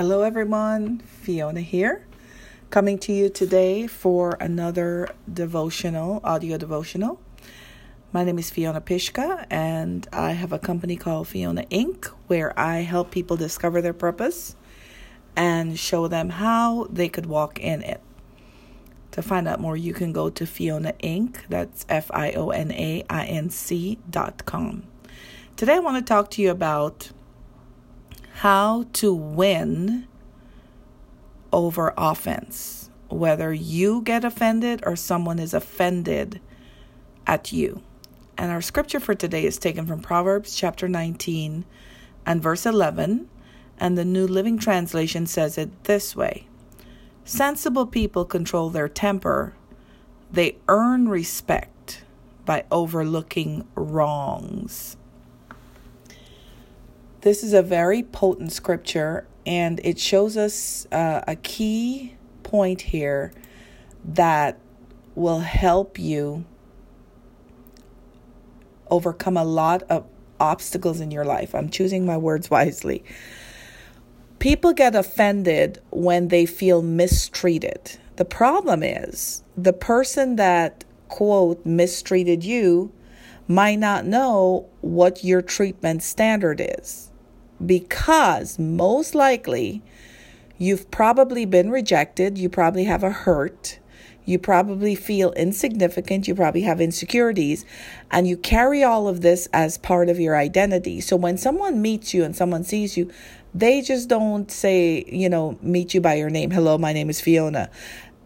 Hello, everyone. Fiona here, coming to you today for another devotional, audio devotional. My name is Fiona Pishka, and I have a company called Fiona Inc., where I help people discover their purpose and show them how they could walk in it. To find out more, you can go to Fiona Inc., that's F I O N A I N C dot com. Today, I want to talk to you about how to win over offense, whether you get offended or someone is offended at you. And our scripture for today is taken from Proverbs chapter 19 and verse 11. And the New Living Translation says it this way Sensible people control their temper, they earn respect by overlooking wrongs. This is a very potent scripture, and it shows us uh, a key point here that will help you overcome a lot of obstacles in your life. I'm choosing my words wisely. People get offended when they feel mistreated. The problem is the person that, quote, mistreated you might not know what your treatment standard is because most likely you've probably been rejected, you probably have a hurt, you probably feel insignificant, you probably have insecurities, and you carry all of this as part of your identity. So when someone meets you and someone sees you, they just don't say, you know, meet you by your name. Hello, my name is Fiona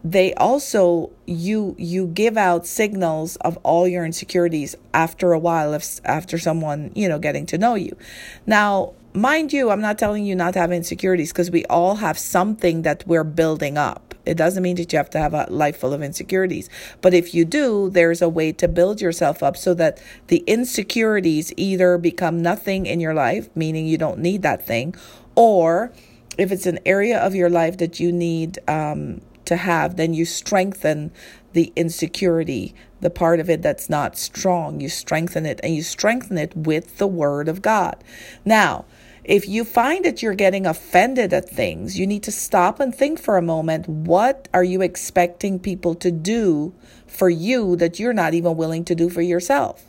they also you you give out signals of all your insecurities after a while if after someone you know getting to know you now mind you i'm not telling you not to have insecurities because we all have something that we're building up it doesn't mean that you have to have a life full of insecurities but if you do there's a way to build yourself up so that the insecurities either become nothing in your life meaning you don't need that thing or if it's an area of your life that you need um, to have, then you strengthen the insecurity, the part of it that's not strong. You strengthen it and you strengthen it with the Word of God. Now, if you find that you're getting offended at things, you need to stop and think for a moment what are you expecting people to do for you that you're not even willing to do for yourself?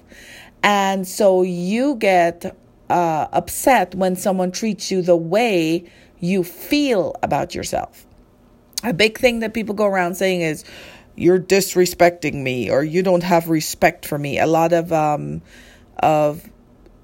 And so you get uh, upset when someone treats you the way you feel about yourself a big thing that people go around saying is you're disrespecting me or you don't have respect for me. A lot of um of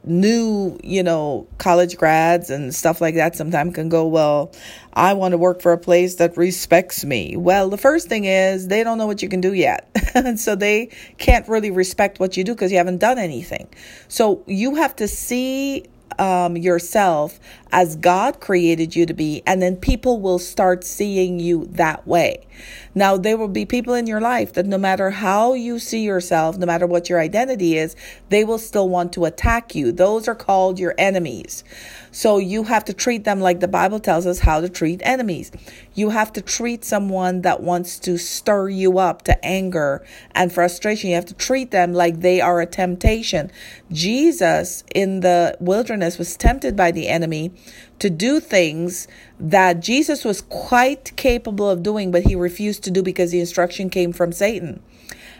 new, you know, college grads and stuff like that sometimes can go, well, I want to work for a place that respects me. Well, the first thing is they don't know what you can do yet. and so they can't really respect what you do because you haven't done anything. So you have to see um, yourself as God created you to be, and then people will start seeing you that way. Now, there will be people in your life that no matter how you see yourself, no matter what your identity is, they will still want to attack you. Those are called your enemies. So you have to treat them like the Bible tells us how to treat enemies. You have to treat someone that wants to stir you up to anger and frustration. You have to treat them like they are a temptation. Jesus in the wilderness was tempted by the enemy to do things that Jesus was quite capable of doing, but he refused to do because the instruction came from Satan.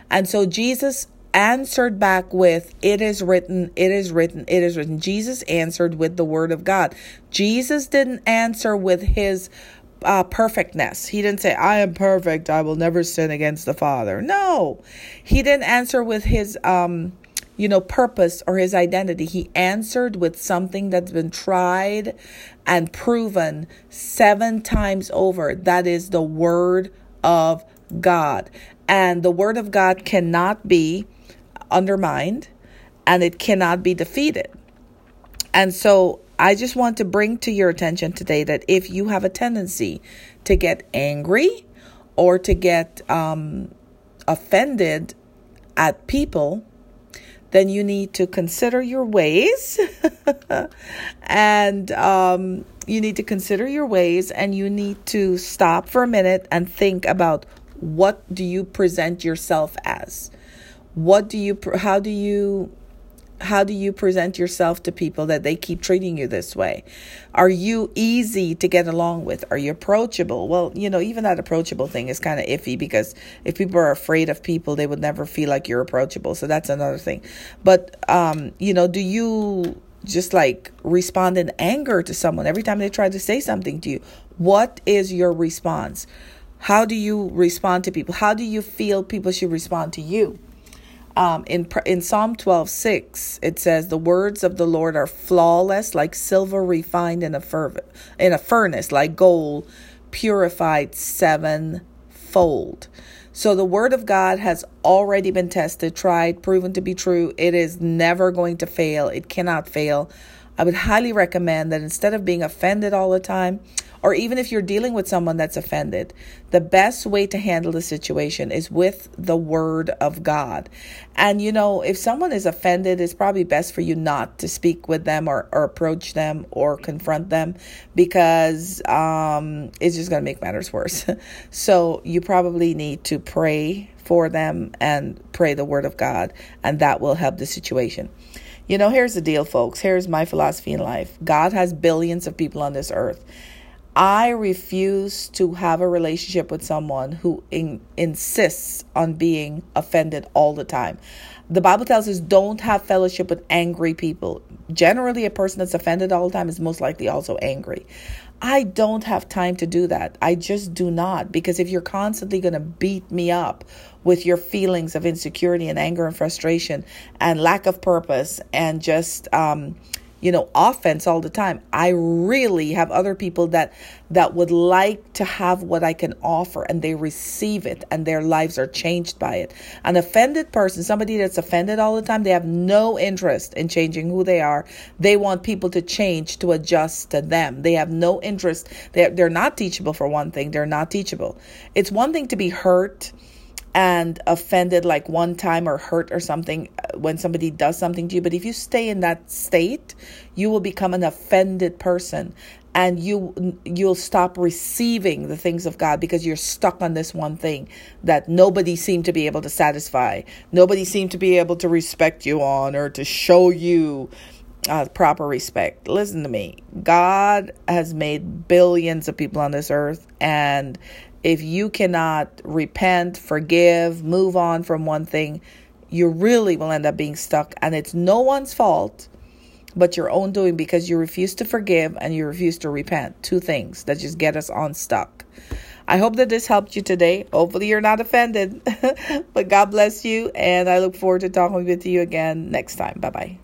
And so Jesus answered back with, It is written, it is written, it is written. Jesus answered with the word of God. Jesus didn't answer with his uh, perfectness. He didn't say, I am perfect, I will never sin against the Father. No, he didn't answer with his. Um, you know, purpose or his identity. He answered with something that's been tried and proven seven times over. That is the Word of God. And the Word of God cannot be undermined and it cannot be defeated. And so I just want to bring to your attention today that if you have a tendency to get angry or to get um, offended at people, then you need to consider your ways. And um, you need to consider your ways and you need to stop for a minute and think about what do you present yourself as? What do you how do you how do you present yourself to people that they keep treating you this way? Are you easy to get along with? Are you approachable? Well, you know, even that approachable thing is kind of iffy because if people are afraid of people, they would never feel like you're approachable. So that's another thing. But, um, you know, do you just like respond in anger to someone every time they try to say something to you? What is your response? How do you respond to people? How do you feel people should respond to you? Um, in in Psalm twelve six, it says, "The words of the Lord are flawless, like silver refined in a ferv- in a furnace, like gold purified sevenfold." So the word of God has already been tested, tried, proven to be true. It is never going to fail. It cannot fail. I would highly recommend that instead of being offended all the time, or even if you're dealing with someone that's offended, the best way to handle the situation is with the word of God. And you know, if someone is offended, it's probably best for you not to speak with them or, or approach them or confront them because um, it's just going to make matters worse. so you probably need to pray for them and pray the word of God, and that will help the situation. You know, here's the deal, folks. Here's my philosophy in life God has billions of people on this earth. I refuse to have a relationship with someone who in, insists on being offended all the time. The Bible tells us don't have fellowship with angry people. Generally, a person that's offended all the time is most likely also angry. I don't have time to do that. I just do not. Because if you're constantly going to beat me up with your feelings of insecurity and anger and frustration and lack of purpose and just, um, you know offense all the time. I really have other people that that would like to have what i can offer and they receive it and their lives are changed by it. An offended person somebody that's offended all the time they have no interest in changing who they are. They want people to change to adjust to them. They have no interest. They're, they're not teachable for one thing. They're not teachable. It's one thing to be hurt and offended like one time or hurt or something uh, when somebody does something to you but if you stay in that state you will become an offended person and you you'll stop receiving the things of God because you're stuck on this one thing that nobody seemed to be able to satisfy nobody seemed to be able to respect you on or to show you uh, proper respect. Listen to me. God has made billions of people on this earth, and if you cannot repent, forgive, move on from one thing, you really will end up being stuck. And it's no one's fault but your own doing because you refuse to forgive and you refuse to repent. Two things that just get us unstuck. I hope that this helped you today. Hopefully, you're not offended. but God bless you, and I look forward to talking with you again next time. Bye bye.